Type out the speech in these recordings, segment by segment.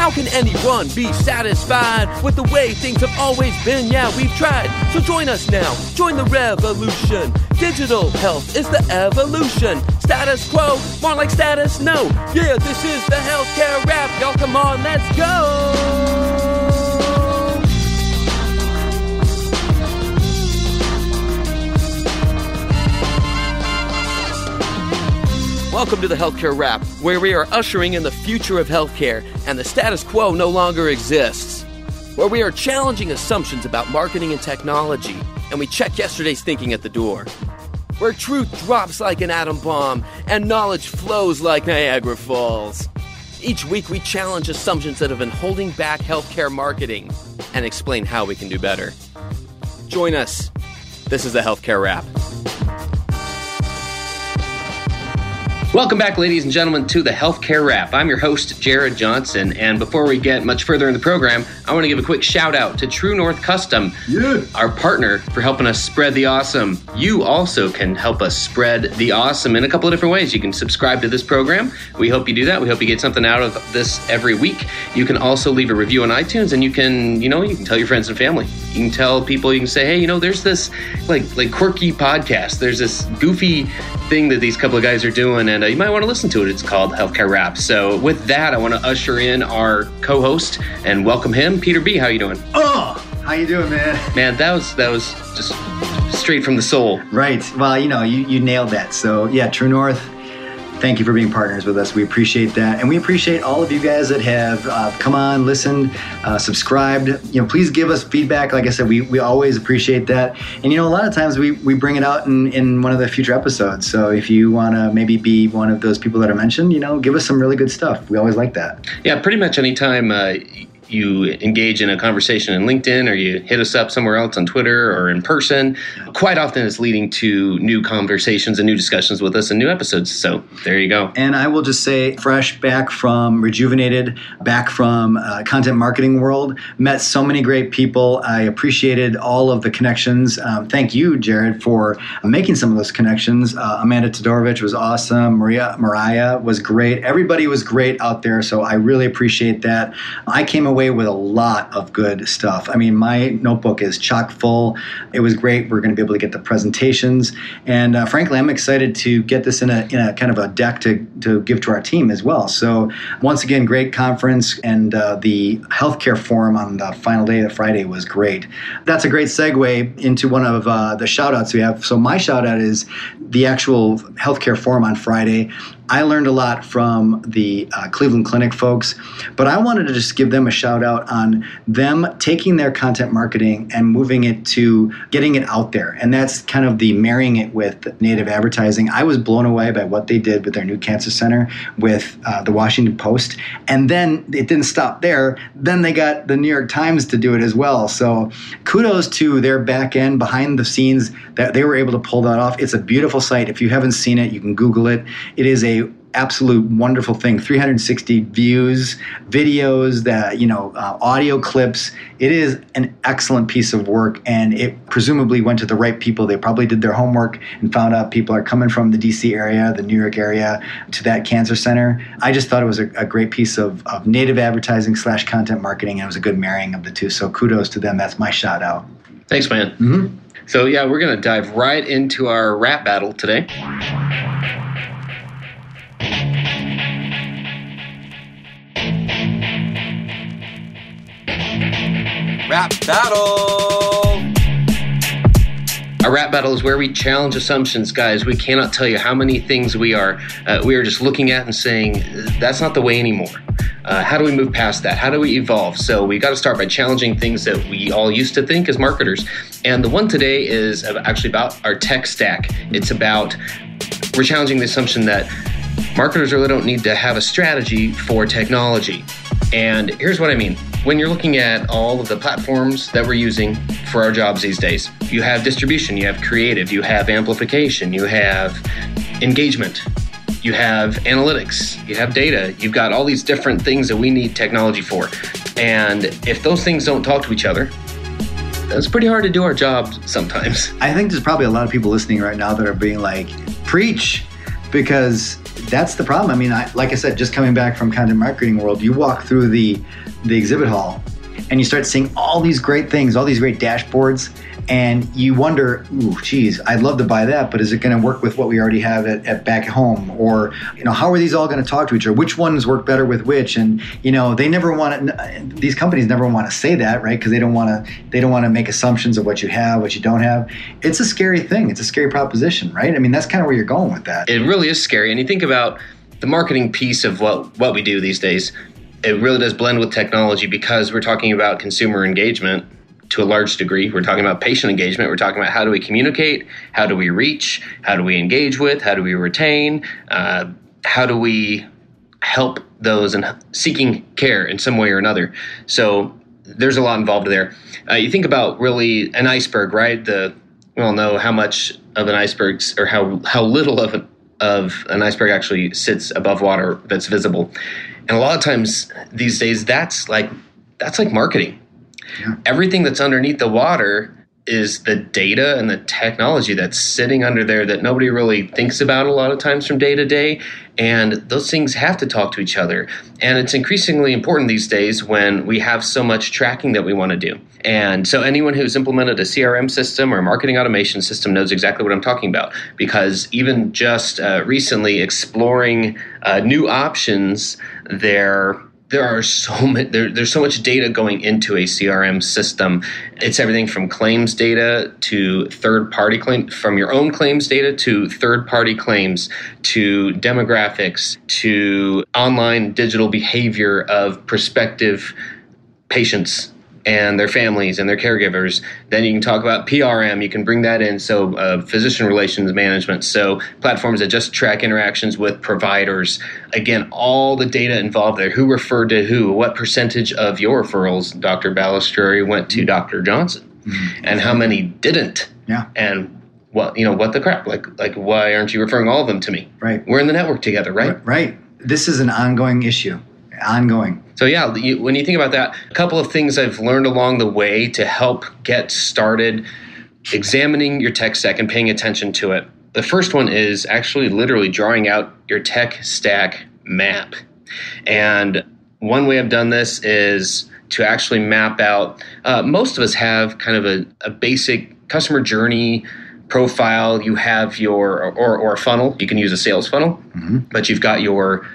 How can anyone be satisfied with the way things have always been? Yeah, we've tried. So join us now. Join the revolution. Digital health is the evolution. Status quo, more like status no. Yeah, this is the healthcare rap. Y'all come on, let's go. Welcome to the Healthcare Rap, where we are ushering in the future of healthcare and the status quo no longer exists. Where we are challenging assumptions about marketing and technology, and we check yesterday's thinking at the door. Where truth drops like an atom bomb and knowledge flows like Niagara Falls. Each week, we challenge assumptions that have been holding back healthcare marketing and explain how we can do better. Join us. This is the Healthcare Rap. Welcome back, ladies and gentlemen, to the Healthcare Rap. I'm your host, Jared Johnson. And before we get much further in the program, I want to give a quick shout out to True North Custom, Yeah. our partner, for helping us spread the awesome. You also can help us spread the awesome in a couple of different ways. You can subscribe to this program. We hope you do that. We hope you get something out of this every week. You can also leave a review on iTunes and you can, you know, you can tell your friends and family. You can tell people, you can say, hey, you know, there's this like like quirky podcast. There's this goofy thing that these couple of guys are doing, and uh, you might want to listen to it. It's called Healthcare Rap. So with that, I want to usher in our co-host and welcome him, Peter B. How you doing? Oh, how you doing, man? Man, that was that was just straight from the soul. Right. Well, you know, you, you nailed that. So, yeah, True North, thank you for being partners with us. We appreciate that. And we appreciate all of you guys that have uh, come on, listened, uh, subscribed. You know, please give us feedback. Like I said, we, we always appreciate that. And, you know, a lot of times we, we bring it out in, in one of the future episodes. So if you want to maybe be one of those people that are mentioned, you know, give us some really good stuff. We always like that. Yeah, pretty much anytime uh, you engage in a conversation in LinkedIn or you hit us up somewhere else on Twitter or in person, quite often it's leading to new conversations and new discussions with us and new episodes. So there you go. And I will just say, fresh back from rejuvenated, back from uh, content marketing world, met so many great people. I appreciated all of the connections. Um, thank you, Jared, for making some of those connections. Uh, Amanda Todorovich was awesome. Maria Mariah was great. Everybody was great out there. So I really appreciate that. I came away with a lot of good stuff. I mean, my notebook is chock full. It was great. We're going to be able to get the presentations, and uh, frankly, I'm excited to get this in a in a kind of a deck to to give to our team as well. So once again, great conference, and uh, the healthcare forum on the final day of Friday was great. That's a great segue into one of uh, the shout outs we have. So my shout out is the actual healthcare forum on Friday. I learned a lot from the uh, Cleveland Clinic folks, but I wanted to just give them a shout out on them taking their content marketing and moving it to getting it out there. And that's kind of the marrying it with native advertising. I was blown away by what they did with their new cancer center with uh, the Washington Post. And then it didn't stop there. Then they got the New York Times to do it as well. So kudos to their back end behind the scenes that they were able to pull that off. It's a beautiful site. If you haven't seen it, you can Google it. It is a absolute wonderful thing. 360 views videos that you know uh, audio clips. It is an excellent piece of work and it presumably went to the right people. They probably did their homework and found out people are coming from the dc area the new york area to that cancer center. I just thought it was a, a great piece of, of native advertising slash content marketing and it was a good marrying of the two. So kudos to them. That's my shout out. Thanks, man. Mhm. So yeah, we're gonna dive right into our rap battle today. Rap battle! Our rap battle is where we challenge assumptions, guys. We cannot tell you how many things we are uh, we are just looking at and saying that's not the way anymore. Uh, how do we move past that? How do we evolve? So we got to start by challenging things that we all used to think as marketers. And the one today is actually about our tech stack. It's about we're challenging the assumption that marketers really don't need to have a strategy for technology. And here's what I mean. When you're looking at all of the platforms that we're using for our jobs these days, you have distribution, you have creative, you have amplification, you have engagement, you have analytics, you have data, you've got all these different things that we need technology for. And if those things don't talk to each other, it's pretty hard to do our job sometimes. I think there's probably a lot of people listening right now that are being like, preach, because that's the problem. I mean, I, like I said, just coming back from content marketing world, you walk through the the exhibit hall and you start seeing all these great things, all these great dashboards, and you wonder, ooh, geez, I'd love to buy that, but is it going to work with what we already have at, at back home? Or, you know, how are these all going to talk to each other? Which ones work better with which? And, you know, they never want to, these companies never want to say that, right? Because they don't want to, they don't want to make assumptions of what you have, what you don't have. It's a scary thing. It's a scary proposition, right? I mean, that's kind of where you're going with that. It really is scary. And you think about the marketing piece of what, what we do these days, it really does blend with technology because we're talking about consumer engagement to a large degree. We're talking about patient engagement. We're talking about how do we communicate, how do we reach, how do we engage with, how do we retain, uh, how do we help those in seeking care in some way or another. So there's a lot involved there. Uh, you think about really an iceberg, right? The we all know how much of an iceberg or how how little of an of an iceberg actually sits above water that's visible. And a lot of times these days that's like that's like marketing yeah. Everything that's underneath the water is the data and the technology that's sitting under there that nobody really thinks about a lot of times from day to day. And those things have to talk to each other. And it's increasingly important these days when we have so much tracking that we want to do. And so, anyone who's implemented a CRM system or marketing automation system knows exactly what I'm talking about. Because even just uh, recently exploring uh, new options, there there are so many there, there's so much data going into a crm system. It's everything from claims data to third party claim from your own claims data to third party claims to demographics to online digital behavior of prospective patients and their families and their caregivers. Then you can talk about PRM. You can bring that in. So, uh, physician relations management. So, platforms that just track interactions with providers. Again, all the data involved there. Who referred to who? What percentage of your referrals, Dr. Balistreri, went to Dr. Johnson? Mm-hmm. And how many didn't? Yeah. And what you know? What the crap? Like, like why aren't you referring all of them to me? Right. We're in the network together, right? Right. This is an ongoing issue ongoing. So yeah, you, when you think about that, a couple of things I've learned along the way to help get started examining your tech stack and paying attention to it. The first one is actually literally drawing out your tech stack map. And one way I've done this is to actually map out. Uh, most of us have kind of a, a basic customer journey profile. You have your or, or a funnel. You can use a sales funnel, mm-hmm. but you've got your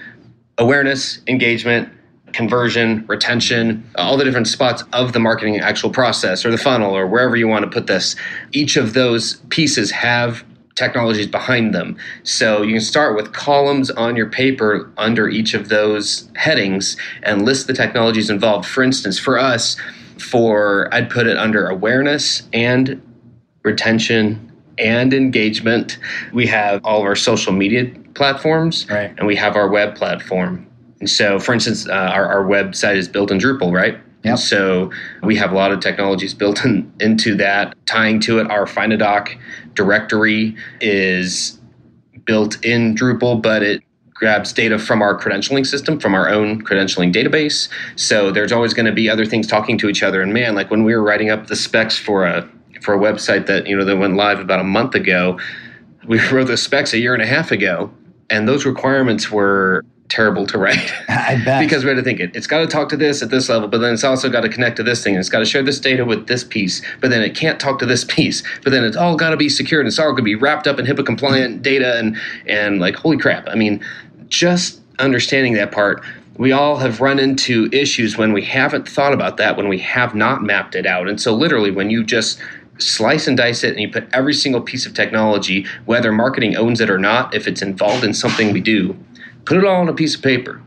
awareness, engagement, conversion, retention, all the different spots of the marketing actual process or the funnel or wherever you want to put this. Each of those pieces have technologies behind them. So you can start with columns on your paper under each of those headings and list the technologies involved. For instance, for us, for I'd put it under awareness and retention and engagement. We have all of our social media platforms, right. and we have our web platform. And so, for instance, uh, our, our website is built in Drupal, right? Yep. So we have a lot of technologies built in, into that. Tying to it, our Find a Doc directory is built in Drupal, but it grabs data from our credentialing system, from our own credentialing database. So there's always going to be other things talking to each other. And man, like when we were writing up the specs for a for a website that you know that went live about a month ago, we wrote the specs a year and a half ago, and those requirements were terrible to write. I bet. because we had to think it. It's got to talk to this at this level, but then it's also got to connect to this thing. And it's got to share this data with this piece, but then it can't talk to this piece. But then it's all got to be secured and it's all going to be wrapped up in HIPAA compliant data and and like holy crap. I mean, just understanding that part. We all have run into issues when we haven't thought about that, when we have not mapped it out. And so, literally, when you just slice and dice it and you put every single piece of technology, whether marketing owns it or not, if it's involved in something we do, put it all on a piece of paper.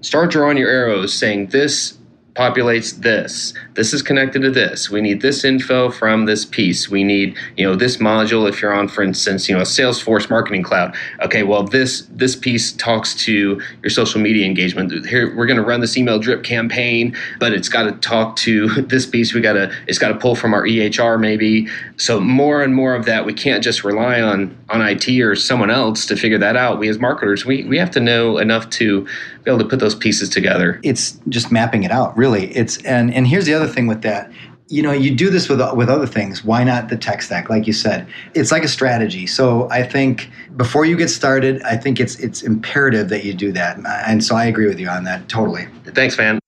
Start drawing your arrows saying this populates this. This is connected to this. We need this info from this piece. We need, you know, this module if you're on for instance, you know, Salesforce marketing cloud. Okay, well this this piece talks to your social media engagement. Here we're going to run this email drip campaign, but it's got to talk to this piece. We got to it's got to pull from our EHR maybe. So more and more of that we can't just rely on on IT or someone else to figure that out. We as marketers, we we have to know enough to be able to put those pieces together. It's just mapping it out, really. It's and and here's the other thing with that. You know you do this with with other things. Why not the tech stack? Like you said it's like a strategy. So i think before you get started i think it's it's imperative that you do that. And so i agree with you on that totally. Thanks man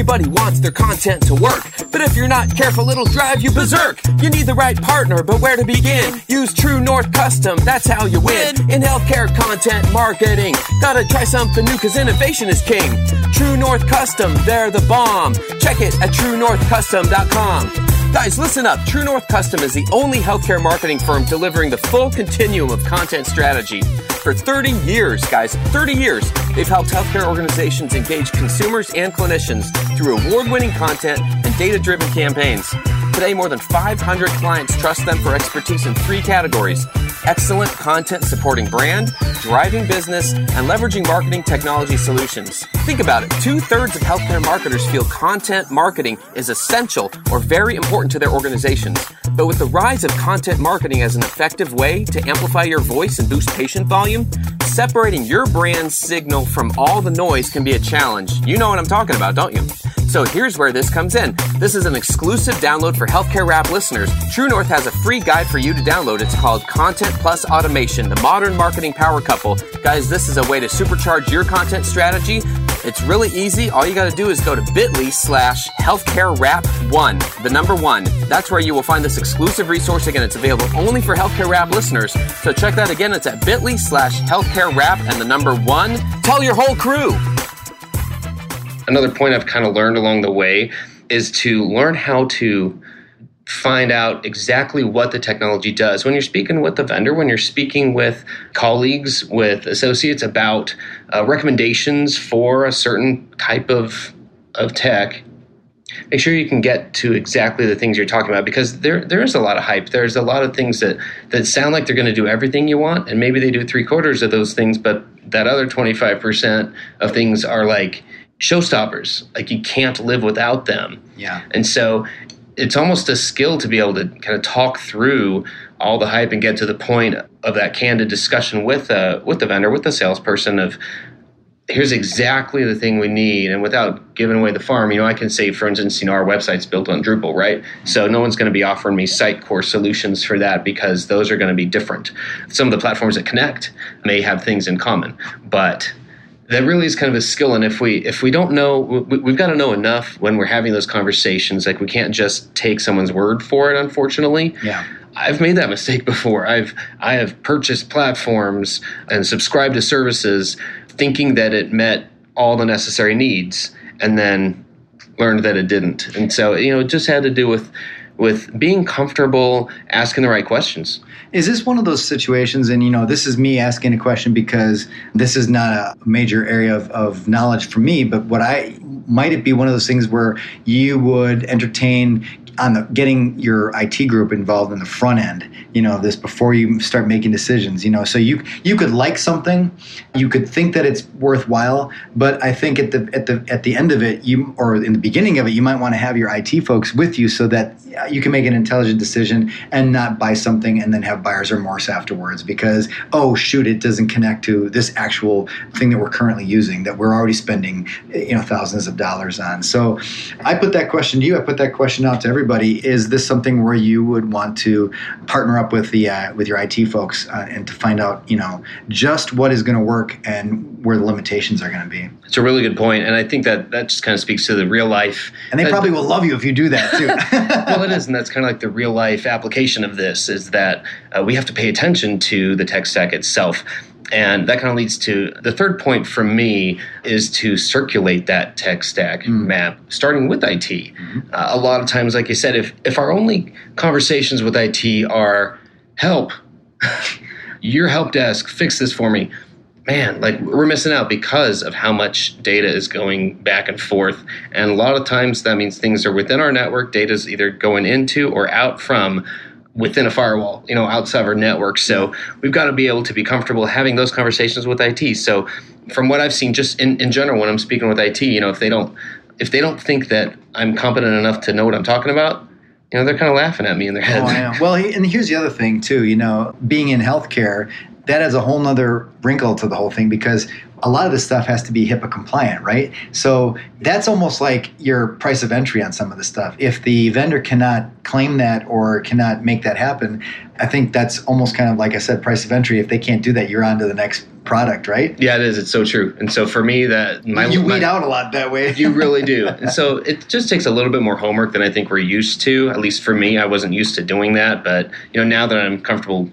Everybody wants their content to work, but if you're not careful, it'll drive you berserk. You need the right partner, but where to begin? Use True North Custom, that's how you win. In healthcare content marketing, gotta try something new, cause innovation is king. True North Custom, they're the bomb. Check it at truenorthcustom.com. Guys, listen up. True North Custom is the only healthcare marketing firm delivering the full continuum of content strategy. For 30 years, guys, 30 years, they've helped healthcare organizations engage consumers and clinicians through award winning content and data driven campaigns. Today, more than 500 clients trust them for expertise in three categories excellent content supporting brand, driving business, and leveraging marketing technology solutions. Think about it two thirds of healthcare marketers feel content marketing is essential or very important to their organizations. But with the rise of content marketing as an effective way to amplify your voice and boost patient volume, separating your brand signal from all the noise can be a challenge. You know what I'm talking about, don't you? So here's where this comes in. This is an exclusive download for Healthcare Rap listeners. True North has a free guide for you to download. It's called Content Plus Automation, the modern marketing power couple. Guys, this is a way to supercharge your content strategy. It's really easy. All you got to do is go to bit.ly slash healthcare rap one, the number one. That's where you will find this exclusive resource. Again, it's available only for Healthcare Rap listeners. So check that again. It's at bit.ly slash healthcare rap and the number one. Tell your whole crew another point I've kind of learned along the way is to learn how to find out exactly what the technology does. When you're speaking with the vendor, when you're speaking with colleagues, with associates about uh, recommendations for a certain type of of tech, make sure you can get to exactly the things you're talking about because there there is a lot of hype. There's a lot of things that that sound like they're going to do everything you want, and maybe they do three quarters of those things, but that other 25% of things are like showstoppers. Like you can't live without them. Yeah. And so it's almost a skill to be able to kind of talk through all the hype and get to the point of that candid discussion with uh, with the vendor, with the salesperson of here's exactly the thing we need. And without giving away the farm, you know, I can say, for instance, you know, our website's built on Drupal, right? So no one's going to be offering me Sitecore solutions for that because those are going to be different. Some of the platforms that connect may have things in common, but that really is kind of a skill and if we if we don't know we, have got to know enough when we're having those conversations like we can't just take someone's word for it unfortunately yeah I've made that mistake before. I've I have purchased platforms and subscribed to services thinking that it met all the necessary needs and then learned that it didn't. And so, you know, it just had to do with with being comfortable asking the right questions. Is this one of those situations? And you know, this is me asking a question because this is not a major area of, of knowledge for me. But what I might it be one of those things where you would entertain on the getting your IT group involved in the front end, you know, this before you start making decisions, you know. So you you could like something, you could think that it's worthwhile, but I think at the at the at the end of it, you or in the beginning of it, you might want to have your IT folks with you so that you can make an intelligent decision and not buy something and then have buyer's remorse afterwards because oh shoot, it doesn't connect to this actual thing that we're currently using that we're already spending you know thousands of dollars on. So I put that question to you. I put that question out to everybody everybody, is this something where you would want to partner up with the uh, with your IT folks uh, and to find out, you know, just what is going to work and where the limitations are going to be? It's a really good point, and I think that that just kind of speaks to the real life. And they uh, probably will love you if you do that too. well, it is, and that's kind of like the real life application of this is that uh, we have to pay attention to the tech stack itself. And that kind of leads to the third point for me is to circulate that tech stack mm. map, starting with IT. Mm-hmm. Uh, a lot of times, like I said, if, if our only conversations with IT are help, your help desk, fix this for me, man, like we're missing out because of how much data is going back and forth. And a lot of times that means things are within our network, data is either going into or out from within a firewall, you know, outside of our network. So we've got to be able to be comfortable having those conversations with IT. So from what I've seen, just in, in general, when I'm speaking with IT, you know, if they don't if they don't think that I'm competent enough to know what I'm talking about, you know, they're kind of laughing at me in their head. Oh, I know. Well, and here's the other thing too. You know, being in healthcare, that adds a whole nother wrinkle to the whole thing because a lot of this stuff has to be HIPAA compliant, right? So that's almost like your price of entry on some of the stuff. If the vendor cannot claim that or cannot make that happen, I think that's almost kind of like I said, price of entry. If they can't do that, you're on to the next product, right? Yeah, it is. It's so true. And so for me, that my you weed my, out a lot that way. you really do. And so it just takes a little bit more homework than I think we're used to. At least for me, I wasn't used to doing that. But you know, now that I'm comfortable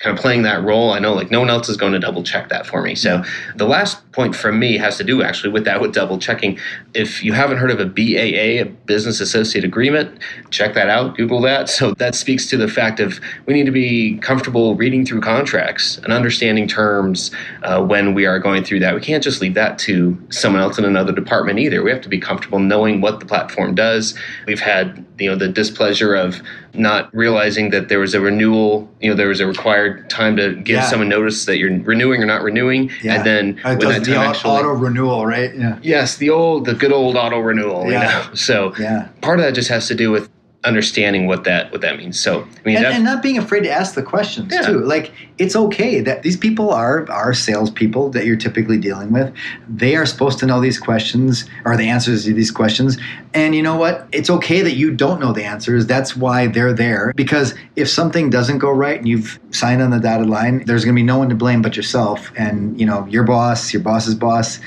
kind of playing that role. I know like no one else is going to double check that for me. So the last point from me has to do actually with that with double checking. If you haven't heard of a BAA, a business associate agreement, check that out, Google that. So that speaks to the fact of we need to be comfortable reading through contracts and understanding terms uh, when we are going through that. We can't just leave that to someone else in another department either. We have to be comfortable knowing what the platform does. We've had you know the displeasure of not realizing that there was a renewal you know there was a required time to give yeah. someone notice that you're renewing or not renewing yeah. and then uh, when that the time actually, auto renewal right yeah yes the old the good old auto renewal yeah. you know so yeah part of that just has to do with understanding what that what that means. So I mean, and, and not being afraid to ask the questions yeah. too. Like it's okay that these people are are salespeople that you're typically dealing with. They are supposed to know these questions or the answers to these questions. And you know what? It's okay that you don't know the answers. That's why they're there. Because if something doesn't go right and you've signed on the dotted line, there's going to be no one to blame but yourself and you know your boss, your boss's boss,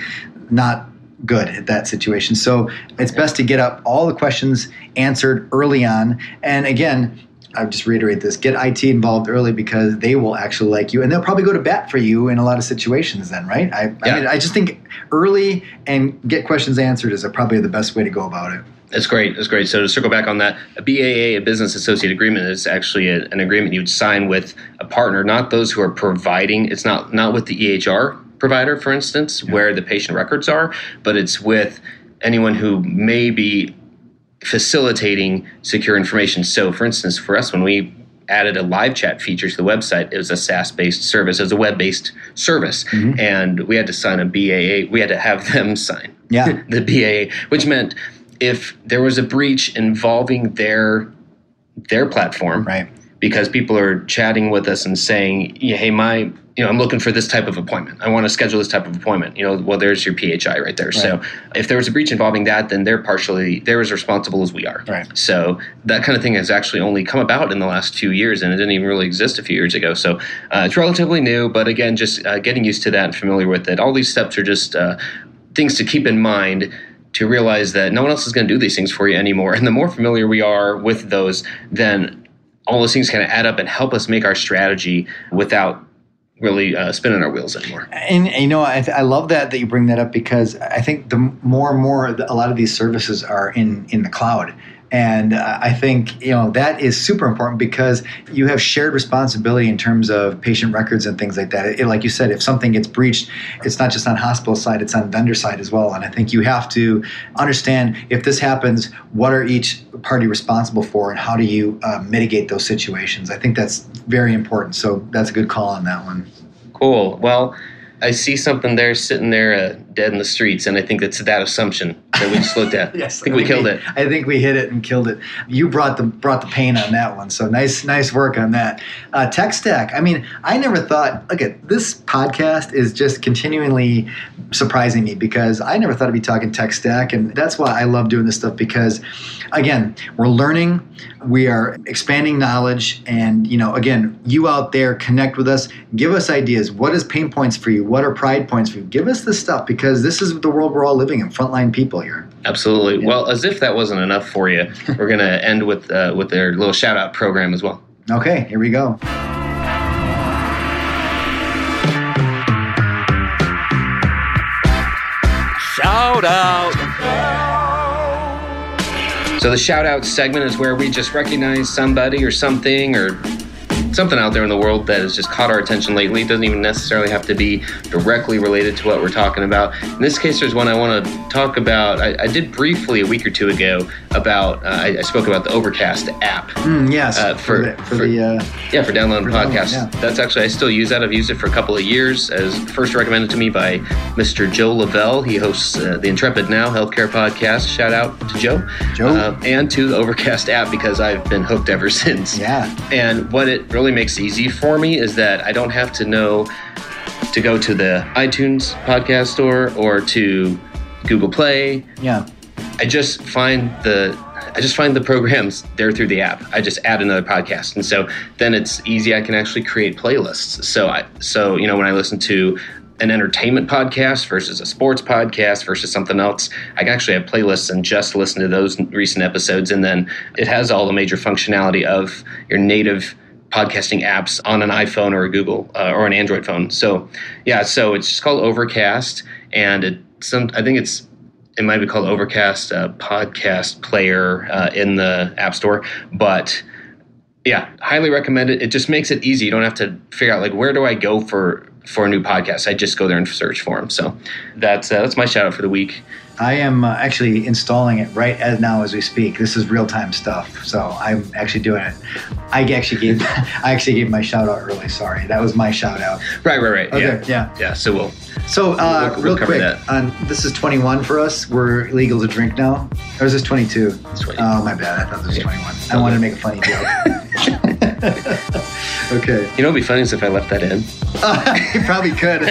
not good at that situation. So it's best to get up all the questions answered early on. And again, I just reiterate this: get IT involved early because they will actually like you, and they'll probably go to bat for you in a lot of situations. Then, right? I, yeah. I, mean, I just think early and get questions answered is probably the best way to go about it. That's great. That's great. So to circle back on that, a BAA, a business associate agreement, is actually a, an agreement you'd sign with a partner, not those who are providing. It's not not with the EHR provider, for instance, yeah. where the patient records are, but it's with anyone who may be facilitating secure information. So, for instance, for us, when we added a live chat feature to the website, it was a SaaS based service, it was a web based service. Mm-hmm. And we had to sign a BAA, we had to have them sign yeah. the BAA, which meant if there was a breach involving their their platform, right because people are chatting with us and saying, "Hey, my you know, I'm looking for this type of appointment. I want to schedule this type of appointment. You know, well, there's your PHI right there. Right. So if there was a breach involving that, then they're partially they're as responsible as we are. Right. So that kind of thing has actually only come about in the last few years, and it didn't even really exist a few years ago. So uh, it's relatively new, but again, just uh, getting used to that and familiar with it. All these steps are just uh, things to keep in mind to realize that no one else is going to do these things for you anymore. And the more familiar we are with those, then all those things kind of add up and help us make our strategy without really uh, spinning our wheels anymore. And, you know, I, I, love that that you bring that up because I think the more and more a lot of these services are in in the cloud, and I think you know that is super important because you have shared responsibility in terms of patient records and things like that. It, like you said, if something gets breached, it's not just on hospital side; it's on vendor side as well. And I think you have to understand if this happens, what are each party responsible for, and how do you uh, mitigate those situations. I think that's very important. So that's a good call on that one. Cool. Well, I see something there sitting there uh, dead in the streets, and I think it's that assumption that we just looked at. yes, I think we killed it. I think we hit it and killed it. You brought the brought the pain on that one, so nice nice work on that. Uh, tech stack. I mean, I never thought. Look at this podcast is just continually surprising me because I never thought I'd be talking tech stack, and that's why I love doing this stuff because, again, we're learning, we are expanding knowledge, and you know, again, you out there connect with us, give us ideas. What is pain points for you? What are pride points for you? Give us this stuff because this is the world we're all living in. Frontline people here. Absolutely. Yeah. Well, as if that wasn't enough for you, we're going to end with uh, with their little shout out program as well. Okay, here we go. Shout out. So the shout out segment is where we just recognize somebody or something or something out there in the world that has just caught our attention lately. It doesn't even necessarily have to be directly related to what we're talking about. In this case, there's one I want to talk about. I, I did briefly a week or two ago about, uh, I, I, spoke about the Overcast app. Mm, yes. Uh, for, for, the, for, for the uh, yeah, for downloading podcasts. Yeah. That's actually, I still use that. I've used it for a couple of years as first recommended to me by Mr. Joe Lavelle. He hosts uh, the Intrepid Now healthcare podcast. Shout out to Joe. Joe. Uh, and to the Overcast app because I've been hooked ever since. Yeah. And what it really really makes easy for me is that I don't have to know to go to the iTunes podcast store or to Google Play. Yeah. I just find the I just find the programs there through the app. I just add another podcast, and so then it's easy. I can actually create playlists. So I so you know when I listen to an entertainment podcast versus a sports podcast versus something else, I can actually have playlists and just listen to those recent episodes, and then it has all the major functionality of your native podcasting apps on an iPhone or a Google uh, or an Android phone. So yeah, so it's just called Overcast, and it some I think it's it might be called Overcast uh, Podcast Player uh, in the App Store, but yeah, highly recommend it. It just makes it easy. You don't have to figure out like where do I go for for a new podcast. I just go there and search for them. So that's uh, that's my shout out for the week. I am uh, actually installing it right as now as we speak. This is real time stuff, so I'm actually doing it. I actually gave I actually gave my shout out early. Sorry, that was my shout out. Right, right, right. Okay, yeah, yeah. yeah. So we'll So uh, We'll- we'll real cover quick, that. on this is 21 for us. We're legal to drink now, or is this 22? It's 20. Oh my bad. I thought this was Yeah. 21. I wanted to make a funny joke. okay. you know what'd be funny is if I left that in. you probably could.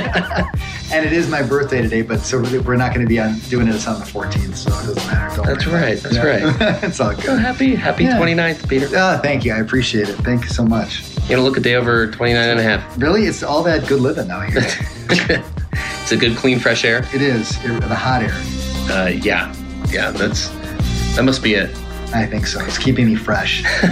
and it is my birthday today, but so we're not going to be on doing it on the 14th, so it doesn't matter. Don't That's right, that's right. it's all Oh, good. happy happy Yeah. 29th, Peter. Ah, thank you. I appreciate it. Thank you so much. You know, look a day over 29 and a half. Really, it's all that good living out here. it's a good, clean, fresh air. it is it- the hot air. Uh, yeah, yeah. That's that must be it. I think so. It's keeping me fresh.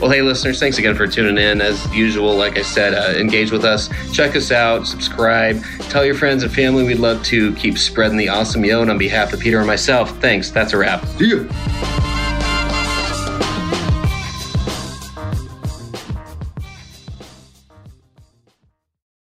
well, hey, listeners, thanks again for tuning in. As usual, like I said, uh, engage with us. Check us out. Subscribe. Tell your friends and family. We'd love to keep spreading the awesome yo. And on behalf of Peter and myself, thanks. That's a wrap. See you.